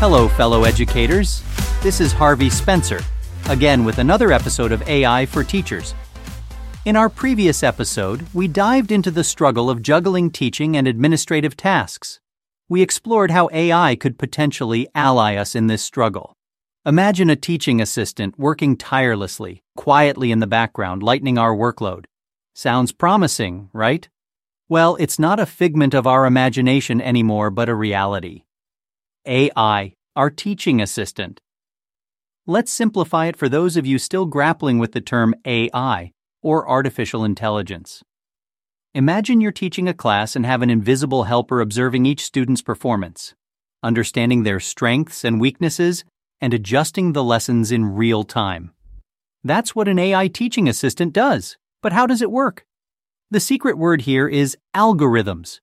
Hello, fellow educators. This is Harvey Spencer, again with another episode of AI for Teachers. In our previous episode, we dived into the struggle of juggling teaching and administrative tasks. We explored how AI could potentially ally us in this struggle. Imagine a teaching assistant working tirelessly, quietly in the background, lightening our workload. Sounds promising, right? Well, it's not a figment of our imagination anymore, but a reality. AI, our teaching assistant. Let's simplify it for those of you still grappling with the term AI, or artificial intelligence. Imagine you're teaching a class and have an invisible helper observing each student's performance, understanding their strengths and weaknesses, and adjusting the lessons in real time. That's what an AI teaching assistant does. But how does it work? The secret word here is algorithms.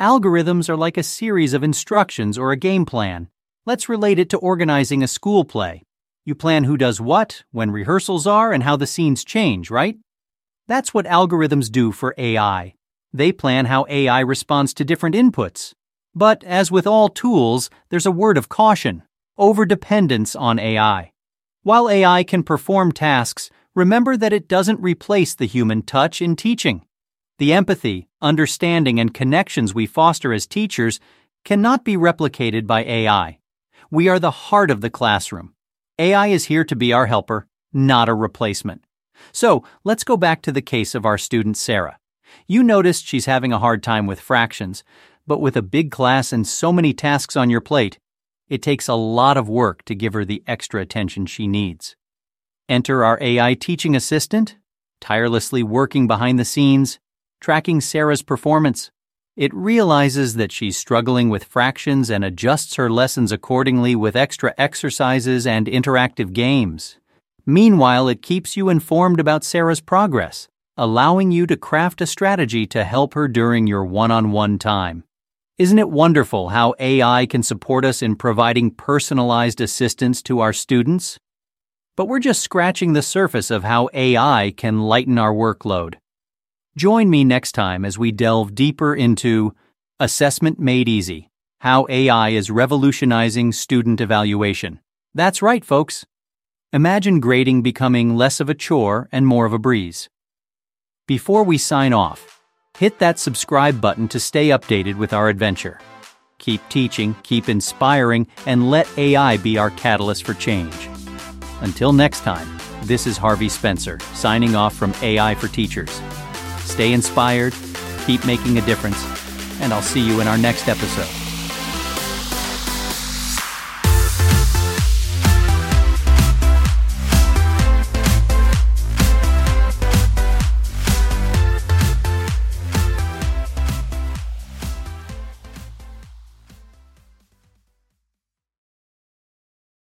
Algorithms are like a series of instructions or a game plan. Let's relate it to organizing a school play. You plan who does what, when rehearsals are, and how the scenes change, right? That's what algorithms do for AI. They plan how AI responds to different inputs. But as with all tools, there's a word of caution overdependence on AI. While AI can perform tasks, remember that it doesn't replace the human touch in teaching. The empathy, understanding, and connections we foster as teachers cannot be replicated by AI. We are the heart of the classroom. AI is here to be our helper, not a replacement. So let's go back to the case of our student Sarah. You noticed she's having a hard time with fractions, but with a big class and so many tasks on your plate, it takes a lot of work to give her the extra attention she needs. Enter our AI teaching assistant, tirelessly working behind the scenes, tracking Sarah's performance. It realizes that she's struggling with fractions and adjusts her lessons accordingly with extra exercises and interactive games. Meanwhile, it keeps you informed about Sarah's progress, allowing you to craft a strategy to help her during your one on one time. Isn't it wonderful how AI can support us in providing personalized assistance to our students? But we're just scratching the surface of how AI can lighten our workload. Join me next time as we delve deeper into Assessment Made Easy How AI is Revolutionizing Student Evaluation. That's right, folks. Imagine grading becoming less of a chore and more of a breeze. Before we sign off, hit that subscribe button to stay updated with our adventure. Keep teaching, keep inspiring, and let AI be our catalyst for change. Until next time, this is Harvey Spencer, signing off from AI for Teachers. Stay inspired, keep making a difference, and I'll see you in our next episode.